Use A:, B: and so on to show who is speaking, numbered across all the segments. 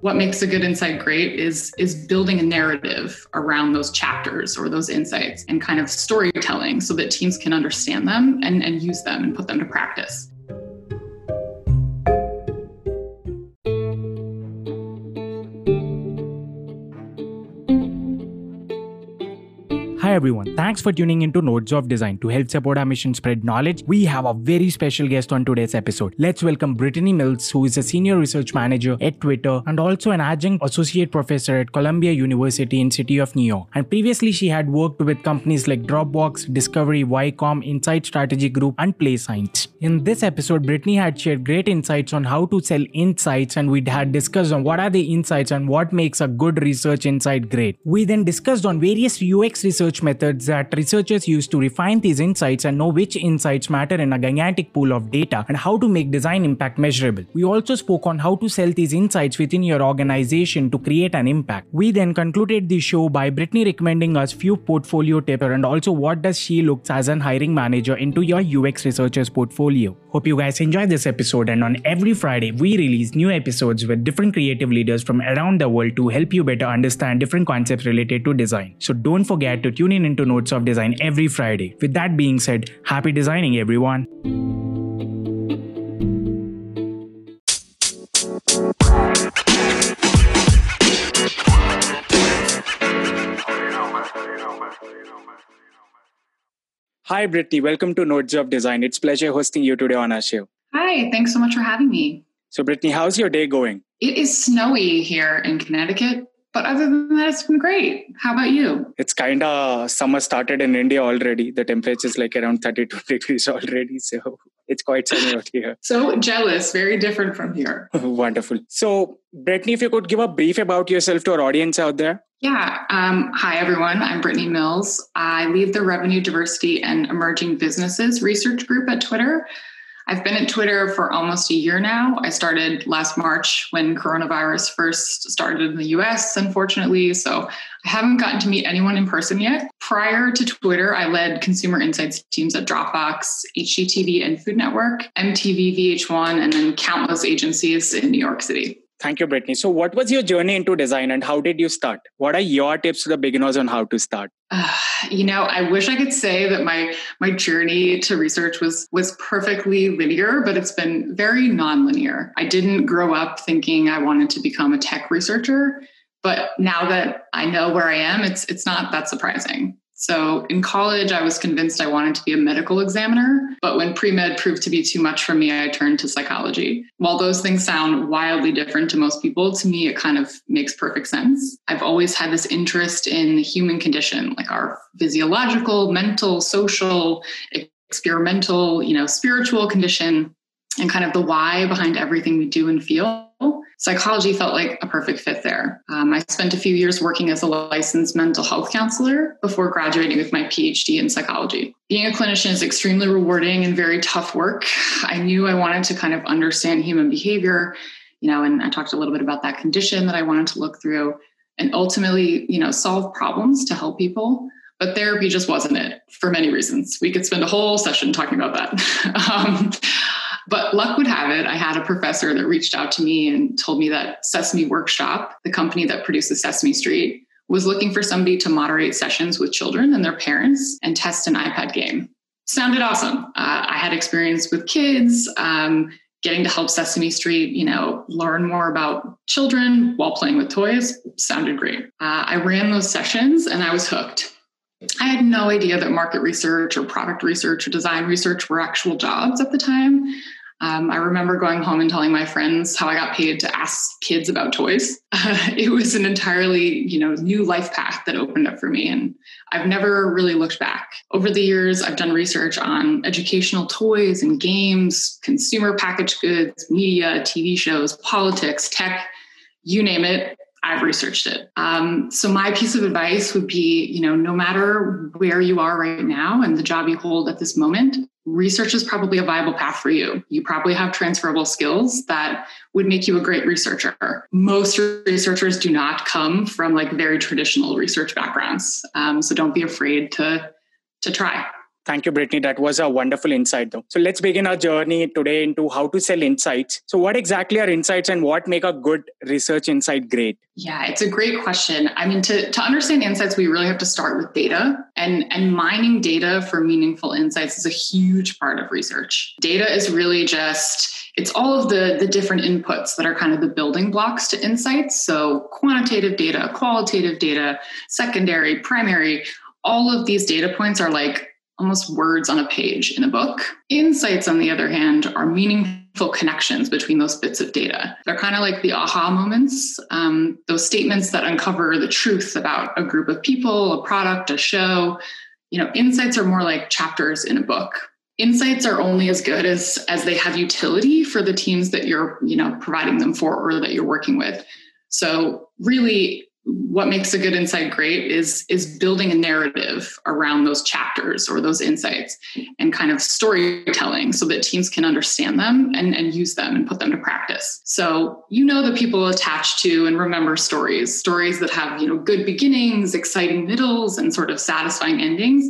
A: what makes a good insight great is is building a narrative around those chapters or those insights and kind of storytelling so that teams can understand them and, and use them and put them to practice
B: everyone, thanks for tuning into Nodes of Design. To help support our mission spread knowledge, we have a very special guest on today's episode. Let's welcome Brittany Mills, who is a senior research manager at Twitter and also an adjunct associate professor at Columbia University in City of New York. And previously she had worked with companies like Dropbox, Discovery, Viacom, Insight Strategy Group, and Play Science. In this episode, Brittany had shared great insights on how to sell insights and we had discussed on what are the insights and what makes a good research insight great. We then discussed on various UX research methods that researchers use to refine these insights and know which insights matter in a gigantic pool of data and how to make design impact measurable. We also spoke on how to sell these insights within your organization to create an impact. We then concluded the show by Brittany recommending us few portfolio tips and also what does she looks as an hiring manager into your UX researcher's portfolio. Hope you guys enjoyed this episode and on every Friday we release new episodes with different creative leaders from around the world to help you better understand different concepts related to design. So don't forget to tune in into Notes of Design every Friday. With that being said, happy designing, everyone. Hi, Brittany. Welcome to Nodes of Design. It's pleasure hosting you today on our show.
A: Hi, thanks so much for having me.
B: So, Brittany, how's your day going?
A: It is snowy here in Connecticut, but other than that, it's been great. How about you?
B: It's kind of summer started in India already. The temperature is like around 32 degrees already. So it's quite similar here.
A: So jealous, very different from here.
B: Wonderful. So, Brittany, if you could give a brief about yourself to our audience out there.
A: Yeah. Um, hi, everyone. I'm Brittany Mills. I lead the Revenue Diversity and Emerging Businesses Research Group at Twitter. I've been at Twitter for almost a year now. I started last March when coronavirus first started in the US, unfortunately. So I haven't gotten to meet anyone in person yet. Prior to Twitter, I led consumer insights teams at Dropbox, HGTV and Food Network, MTV, VH1, and then countless agencies in New York City.
B: Thank you, Brittany. So, what was your journey into design and how did you start? What are your tips to the beginners on how to start?
A: Uh, you know, I wish I could say that my my journey to research was was perfectly linear, but it's been very nonlinear. I didn't grow up thinking I wanted to become a tech researcher, but now that I know where I am, it's it's not that surprising. So in college, I was convinced I wanted to be a medical examiner, but when pre med proved to be too much for me, I turned to psychology. While those things sound wildly different to most people, to me, it kind of makes perfect sense. I've always had this interest in the human condition, like our physiological, mental, social, experimental, you know, spiritual condition, and kind of the why behind everything we do and feel psychology felt like a perfect fit there. Um, I spent a few years working as a licensed mental health counselor before graduating with my PhD in psychology. Being a clinician is extremely rewarding and very tough work. I knew I wanted to kind of understand human behavior, you know, and I talked a little bit about that condition that I wanted to look through and ultimately, you know, solve problems to help people. But therapy just wasn't it for many reasons. We could spend a whole session talking about that. um, but luck would have it, I had a professor that reached out to me and told me that Sesame Workshop, the company that produces Sesame Street, was looking for somebody to moderate sessions with children and their parents and test an iPad game. Sounded awesome. Uh, I had experience with kids, um, getting to help Sesame Street, you know, learn more about children while playing with toys. Sounded great. Uh, I ran those sessions and I was hooked. I had no idea that market research or product research or design research were actual jobs at the time. Um, I remember going home and telling my friends how I got paid to ask kids about toys. Uh, it was an entirely, you know, new life path that opened up for me, and I've never really looked back. Over the years, I've done research on educational toys and games, consumer packaged goods, media, TV shows, politics, tech, you name it. I've researched it. Um, so my piece of advice would be, you know, no matter where you are right now and the job you hold at this moment, research is probably a viable path for you. You probably have transferable skills that would make you a great researcher. Most researchers do not come from like very traditional research backgrounds, um, so don't be afraid to to try.
B: Thank you, Brittany. That was a wonderful insight, though. So let's begin our journey today into how to sell insights. So, what exactly are insights and what make a good research insight great?
A: Yeah, it's a great question. I mean, to, to understand insights, we really have to start with data. And, and mining data for meaningful insights is a huge part of research. Data is really just it's all of the, the different inputs that are kind of the building blocks to insights. So, quantitative data, qualitative data, secondary, primary, all of these data points are like almost words on a page in a book. Insights, on the other hand, are meaningful connections between those bits of data. They're kind of like the aha moments, um, those statements that uncover the truth about a group of people, a product, a show. You know, insights are more like chapters in a book insights are only as good as as they have utility for the teams that you're you know providing them for or that you're working with so really what makes a good insight great is is building a narrative around those chapters or those insights and kind of storytelling so that teams can understand them and, and use them and put them to practice. So you know the people attached to and remember stories stories that have you know good beginnings exciting middles and sort of satisfying endings.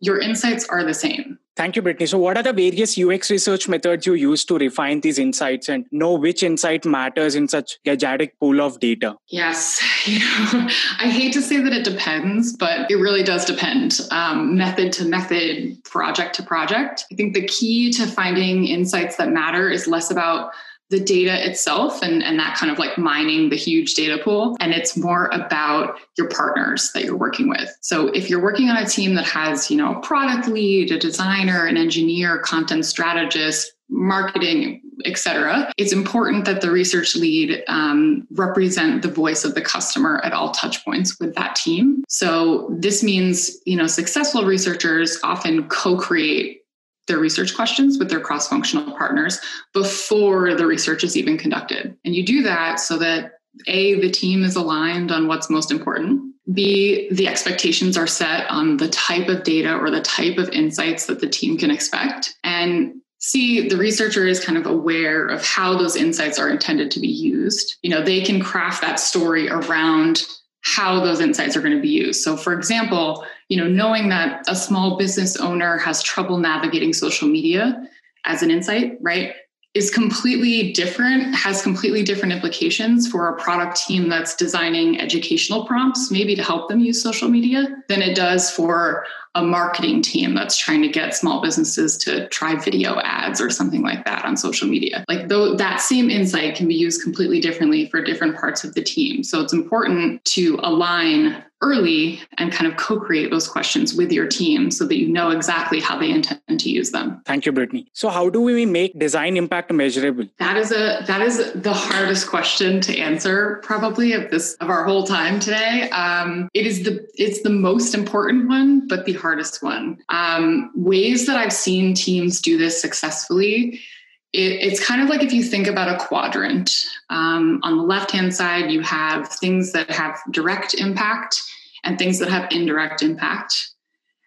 A: Your insights are the same
B: Thank you, Brittany. So, what are the various UX research methods you use to refine these insights and know which insight matters in such gigantic pool of data?
A: Yes, you know, I hate to say that it depends, but it really does depend, um, method to method, project to project. I think the key to finding insights that matter is less about the data itself and, and that kind of like mining the huge data pool. And it's more about your partners that you're working with. So if you're working on a team that has, you know, a product lead, a designer, an engineer, content strategist, marketing, etc. It's important that the research lead um, represent the voice of the customer at all touch points with that team. So this means, you know, successful researchers often co-create their research questions with their cross functional partners before the research is even conducted. And you do that so that A, the team is aligned on what's most important. B, the expectations are set on the type of data or the type of insights that the team can expect. And C, the researcher is kind of aware of how those insights are intended to be used. You know, they can craft that story around how those insights are going to be used. So, for example, you know, knowing that a small business owner has trouble navigating social media as an insight, right? is completely different, has completely different implications for a product team that's designing educational prompts, maybe to help them use social media, than it does for a marketing team that's trying to get small businesses to try video ads or something like that on social media. Like though that same insight can be used completely differently for different parts of the team. So it's important to align early and kind of co-create those questions with your team so that you know exactly how they intend to use them.
B: Thank you, Brittany. So how do we make design impact measurable?
A: That is a that is the hardest question to answer probably of this of our whole time today. Um, it is the it's the most important one, but the hardest one. Um, ways that I've seen teams do this successfully it, it's kind of like if you think about a quadrant. Um, on the left hand side, you have things that have direct impact and things that have indirect impact.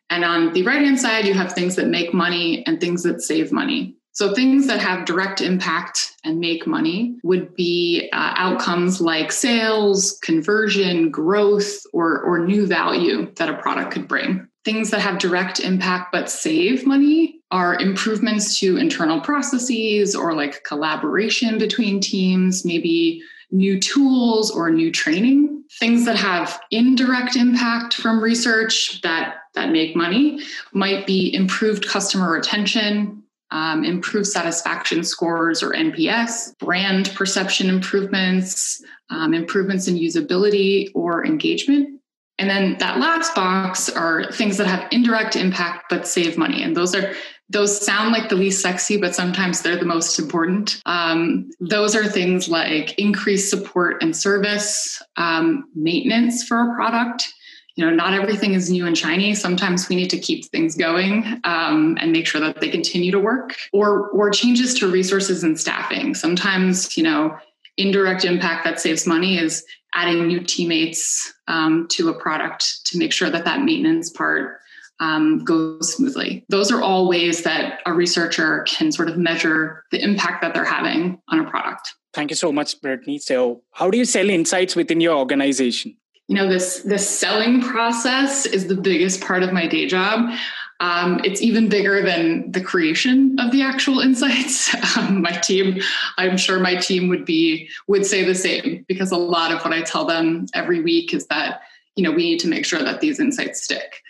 A: And on the right hand side, you have things that make money and things that save money. So, things that have direct impact and make money would be uh, outcomes like sales, conversion, growth, or, or new value that a product could bring. Things that have direct impact but save money are improvements to internal processes or like collaboration between teams, maybe new tools or new training. Things that have indirect impact from research that, that make money might be improved customer retention, um, improved satisfaction scores or NPS, brand perception improvements, um, improvements in usability or engagement. And then that last box are things that have indirect impact but save money. And those are those sound like the least sexy, but sometimes they're the most important. Um, those are things like increased support and service, um, maintenance for a product, you know not everything is new and shiny sometimes we need to keep things going um, and make sure that they continue to work or or changes to resources and staffing sometimes you know indirect impact that saves money is adding new teammates um, to a product to make sure that that maintenance part um, goes smoothly. Those are all ways that a researcher can sort of measure the impact that they're having on a product.
B: Thank you so much, Brittany. So, how do you sell insights within your organization?
A: you know this this selling process is the biggest part of my day job Um, it's even bigger than the creation of the actual insights. Um, my team, I'm sure my team would be would say the same because a lot of what I tell them every week is that you know we need to make sure that these insights stick.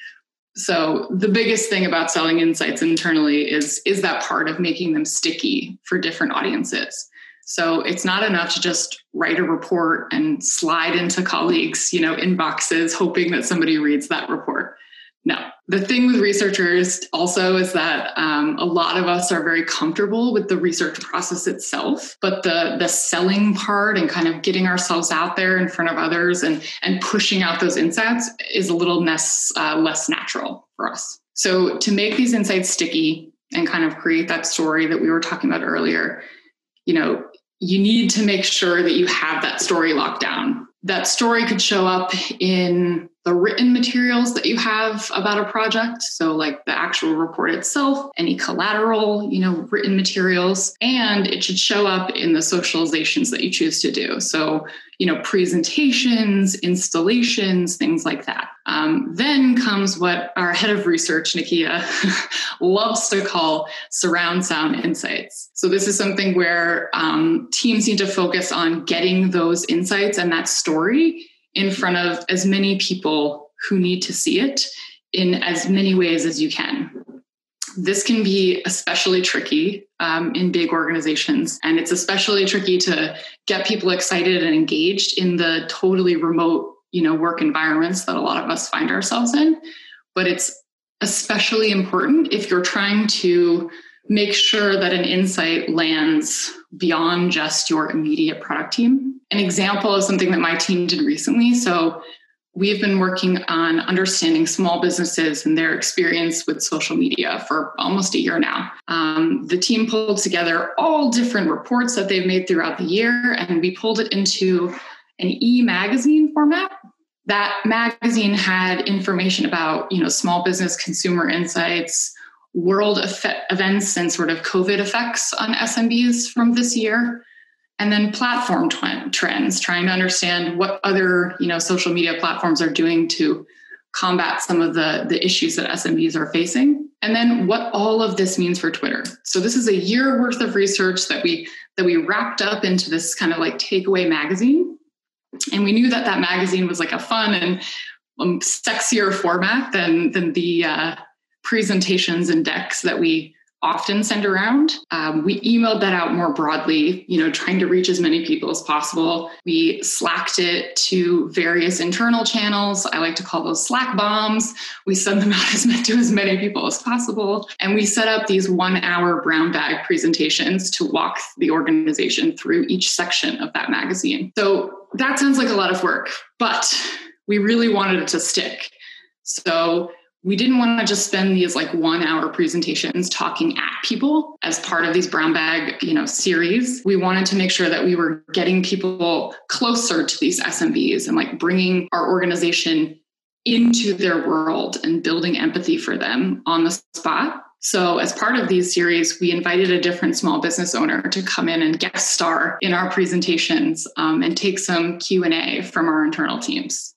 A: So the biggest thing about selling insights internally is is that part of making them sticky for different audiences. So it's not enough to just write a report and slide into colleagues, you know, inboxes hoping that somebody reads that report. No. The thing with researchers also is that um, a lot of us are very comfortable with the research process itself, but the the selling part and kind of getting ourselves out there in front of others and and pushing out those insights is a little less uh, less natural for us. So to make these insights sticky and kind of create that story that we were talking about earlier, you know, you need to make sure that you have that story locked down. That story could show up in the written materials that you have about a project. So like the actual report itself any collateral you know written materials. And it should show up in the socializations that you choose to do. So you know presentations installations things like that. Um, then comes what our head of research nikkia loves to call surround sound insights. So this is something where um, teams need to focus on getting those insights and that story in front of as many people who need to see it in as many ways as you can. This can be especially tricky um, in big organizations, and it's especially tricky to get people excited and engaged in the totally remote, you know, work environments that a lot of us find ourselves in. But it's especially important if you're trying to make sure that an insight lands beyond just your immediate product team. An example of something that my team did recently. So, we've been working on understanding small businesses and their experience with social media for almost a year now. Um, the team pulled together all different reports that they've made throughout the year, and we pulled it into an e magazine format. That magazine had information about, you know, small business consumer insights, world effect, events and sort of COVID effects on SMBs from this year. And then platform trends, trying to understand what other you know, social media platforms are doing to combat some of the, the issues that SMBs are facing. And then what all of this means for Twitter. So this is a year worth of research that we that we wrapped up into this kind of like takeaway magazine. And we knew that that magazine was like a fun and um, sexier format than than the uh, presentations and decks that we often send around. Um, we emailed that out more broadly, you know, trying to reach as many people as possible. We slacked it to various internal channels. I like to call those Slack bombs. We send them out as to as many people as possible. And we set up these one hour brown bag presentations to walk the organization through each section of that magazine. So that sounds like a lot of work, but we really wanted it to stick. So we didn't want to just spend these like one hour presentations talking at people as part of these brown bag you know series. We wanted to make sure that we were getting people closer to these smbs and like bringing our organization into their world and building empathy for them on the spot. So as part of these series we invited a different small business owner to come in and guest star in our presentations um, and take some q&a from our internal teams.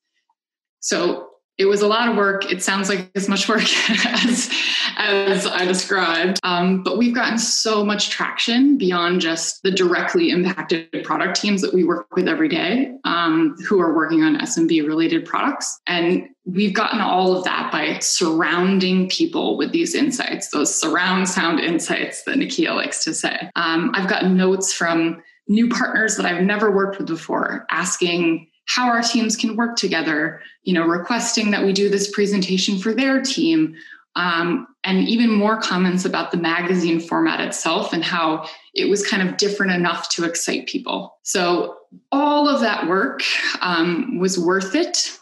A: So it was a lot of work. It sounds like as much work as, as I described. Um, but we've gotten so much traction beyond just the directly impacted product teams that we work with every day um, who are working on SMB related products. And we've gotten all of that by surrounding people with these insights, those surround sound insights that Nikkia likes to say. Um, I've gotten notes from new partners that I've never worked with before asking, how our teams can work together, you know, requesting that we do this presentation for their team, um, and even more comments about the magazine format itself and how it was kind of different enough to excite people. So all of that work um, was worth it,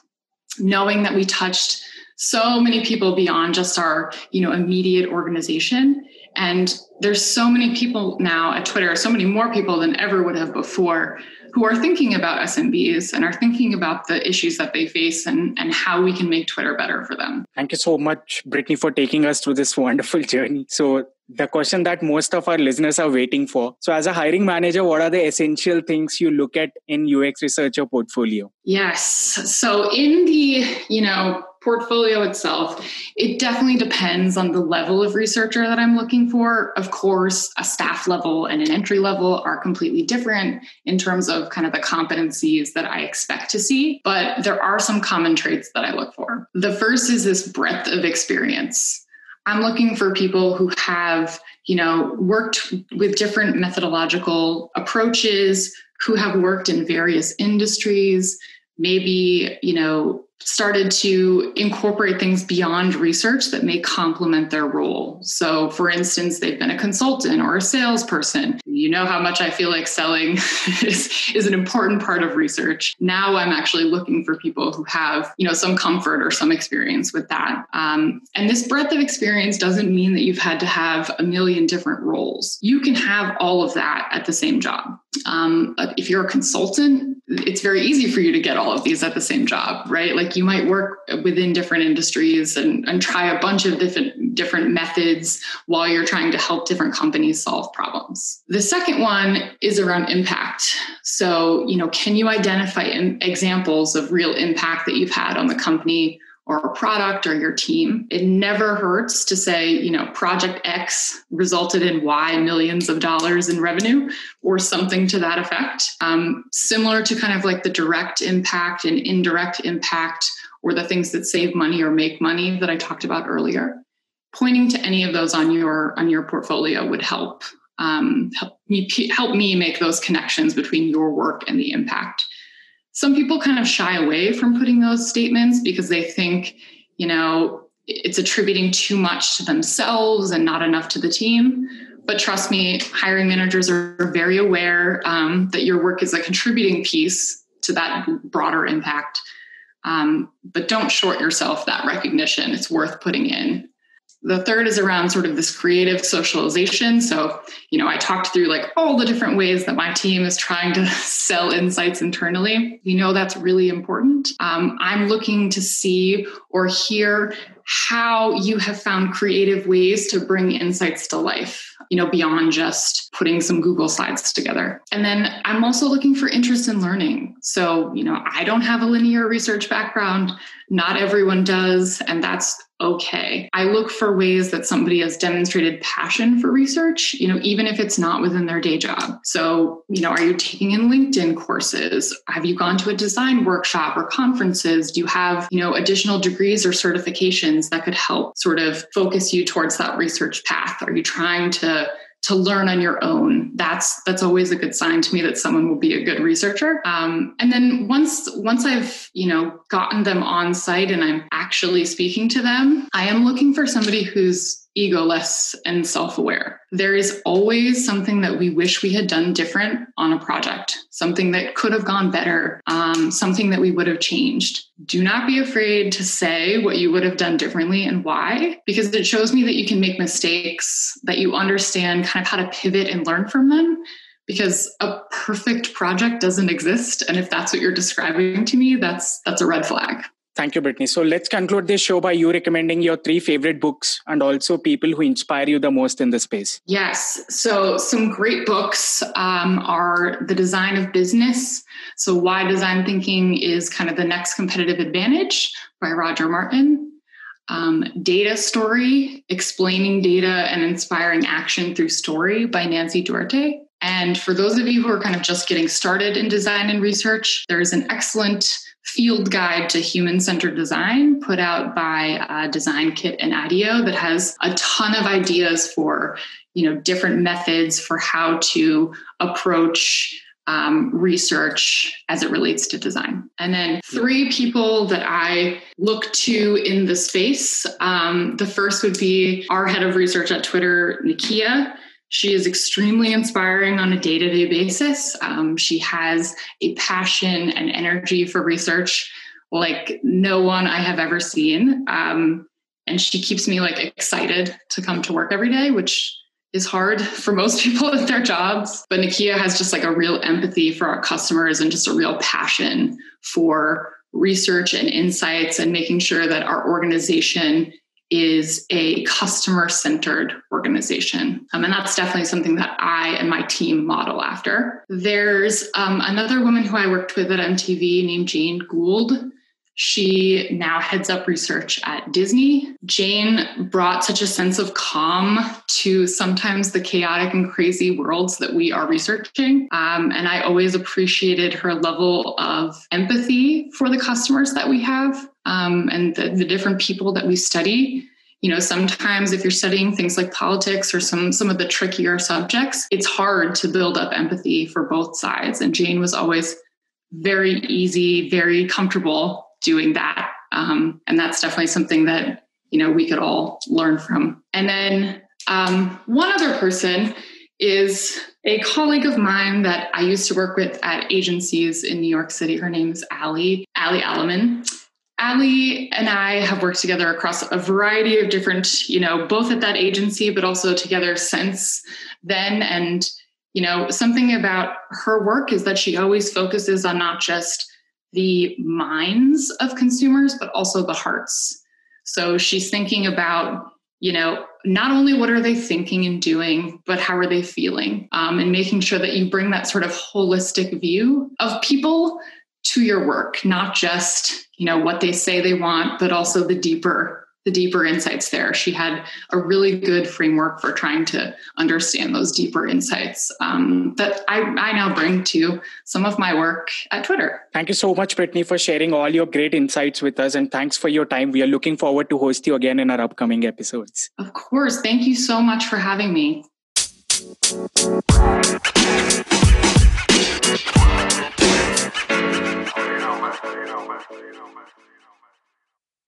A: knowing that we touched so many people beyond just our, you know, immediate organization. And there's so many people now at Twitter, so many more people than ever would have before who are thinking about SMBs and are thinking about the issues that they face and, and how we can make Twitter better for them.
B: Thank you so much, Brittany, for taking us through this wonderful journey. So, the question that most of our listeners are waiting for. So, as a hiring manager, what are the essential things you look at in UX researcher portfolio?
A: Yes. So, in the you know portfolio itself, it definitely depends on the level of researcher that I'm looking for. Of course, a staff level and an entry level are completely different in terms of kind of the competencies that I expect to see, but there are some common traits that I look for. The first is this breadth of experience. I'm looking for people who have, you know, worked with different methodological approaches, who have worked in various industries, maybe, you know, started to incorporate things beyond research that may complement their role. So, for instance, they've been a consultant or a salesperson. You know how much I feel like selling is, is an important part of research. Now I'm actually looking for people who have, you know, some comfort or some experience with that. Um, and this breadth of experience doesn't mean that you've had to have a million different roles. You can have all of that at the same job. Um, if you're a consultant, it's very easy for you to get all of these at the same job, right? Like you might work within different industries and, and try a bunch of different different methods while you're trying to help different companies solve problems. The second one is around impact. So, you know, can you identify examples of real impact that you've had on the company or a product or your team. It never hurts to say, you know, project X resulted in Y millions of dollars in revenue or something to that effect. Um, similar to kind of like the direct impact and indirect impact or the things that save money or make money that I talked about earlier. Pointing to any of those on your on your portfolio would help um, help me help me make those connections between your work and the impact some people kind of shy away from putting those statements because they think, you know, it's attributing too much to themselves and not enough to the team. But trust me, hiring managers are very aware um, that your work is a contributing piece to that broader impact. Um, but don't short yourself that recognition. It's worth putting in the third is around sort of this creative socialization. So, you know, I talked through like all the different ways that my team is trying to sell insights internally. We know that's really important. Um, I'm looking to see or hear how you have found creative ways to bring insights to life, you know, beyond just putting some Google slides together. And then I'm also looking for interest in learning. So, you know, I don't have a linear research background. Not everyone does, and that's okay. I look for ways that somebody has demonstrated passion for research, you know, even if it's not within their day job. So, you know, are you taking in LinkedIn courses? Have you gone to a design workshop or conferences? Do you have, you know, additional degrees or certifications that could help sort of focus you towards that research path? Are you trying to to learn on your own. That's that's always a good sign to me that someone will be a good researcher. Um, and then once once i've you know gotten them on site and i'm actually speaking to them i am looking for somebody who's egoless and self aware. There is always something that we wish we had done different on a project, something that could have gone better, um, something that we would have changed. Do not be afraid to say what you would have done differently and why, because it shows me that you can make mistakes, that you understand kind of how to pivot and learn from them. Because a perfect project doesn't exist, and if that's what you're describing to me, that's that's a red flag.
B: Thank you, Brittany. So let's conclude this show by you recommending your three favorite books and also people who inspire you the most in the space.
A: Yes. So some great books um, are The Design of Business. So Why Design Thinking is kind of the next competitive advantage by Roger Martin. Um, data Story, Explaining Data and Inspiring Action Through Story by Nancy Duarte. And for those of you who are kind of just getting started in design and research, there is an excellent field guide to human centered design put out by uh, Design Kit and IDEO that has a ton of ideas for you know different methods for how to approach um, research as it relates to design. And then three people that I look to in the space. Um, the first would be our head of research at Twitter, Nikkia. She is extremely inspiring on a day to day basis. Um, she has a passion and energy for research like no one I have ever seen. Um, and she keeps me like excited to come to work every day, which is hard for most people at their jobs. But Nikkia has just like a real empathy for our customers and just a real passion for research and insights and making sure that our organization is a customer centered organization. Um, and that's definitely something that I and my team model after. There's um, another woman who I worked with at MTV named Jane Gould. She now heads up research at Disney. Jane brought such a sense of calm to sometimes the chaotic and crazy worlds that we are researching. Um, and I always appreciated her level of empathy for the customers that we have um, and the, the different people that we study you know sometimes if you're studying things like politics or some some of the trickier subjects it's hard to build up empathy for both sides and jane was always very easy very comfortable doing that. Um, and that's definitely something that you know we could all learn from. And then um, one other person is a colleague of mine that i used to work with at agencies in new york city. Her name is ali ali alleman. Ali and I have worked together across a variety of different, you know, both at that agency, but also together since then. And, you know, something about her work is that she always focuses on not just the minds of consumers, but also the hearts. So she's thinking about, you know, not only what are they thinking and doing, but how are they feeling? Um, and making sure that you bring that sort of holistic view of people to your work, not just you know what they say they want but also the deeper the deeper insights there. She had a really good framework for trying to understand those deeper insights um, that I, I now bring to some of my work at Twitter.
B: Thank you so much, Brittany, for sharing all your great insights with us. And thanks for your time. We are looking forward to host you again in our upcoming episodes.
A: Of course. Thank you so much for having me. You know, man. You know, man. You know, man.